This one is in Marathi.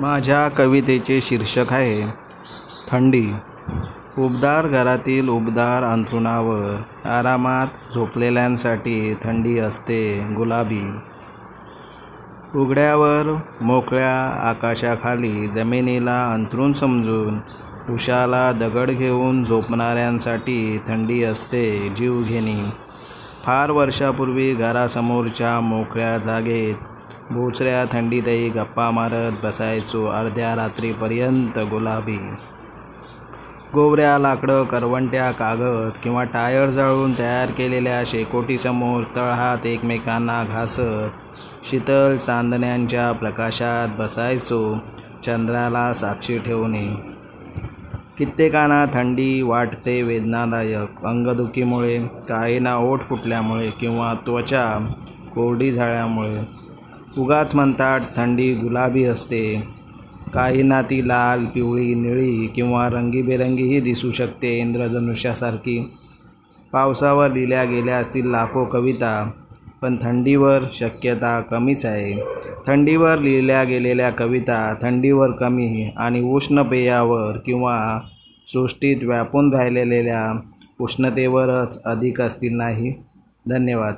माझ्या कवितेचे शीर्षक आहे थंडी. उबदार घरातील उबदार अंथरुणावर आरामात झोपलेल्यांसाठी थंडी असते गुलाबी. उघड्यावर मोकळ्या आकाशाखाली जमिनीला अंथरूण समजून उशाला दगड घेऊन झोपणाऱ्यांसाठी थंडी असते जीवघेणी. फार वर्षापूर्वी घरासमोरच्या मोकळ्या जागेत बोचऱ्या थंडीतही गप्पा मारत बसायचो अर्ध्या रात्रीपर्यंत गुलाबी गोवऱ्या लाकडं करवंट्या कागद किंवा टायर जाळून तयार केलेल्या शेकोटीसमोर तळहात एकमेकांना घासत शीतल चांदण्यांच्या प्रकाशात बसायचो चंद्राला साक्षी ठेवणे कित्येकांना थंडी वाटते वेदनादायक अंगदुखीमुळे काहींना ओठ फुटल्यामुळे किंवा त्वचा कोरडी झाल्यामुळे उगाच म्हणतात थंडी गुलाबी असते. काहींना ती लाल पिवळी निळी किंवा रंगीबेरंगीही दिसू शकते इंद्रधनुष्यासारखी. पावसावर लिहिल्या गेल्या असतील लाखो कविता पण थंडीवर शक्यता कमीच आहे. थंडीवर लिहिल्या गेलेल्या कविता थंडीवर कमी आणि उष्ण पेयावर किंवा सृष्टीत व्यापून राहिलेल्या उष्णतेवरच अधिक असतील नाही? धन्यवाद.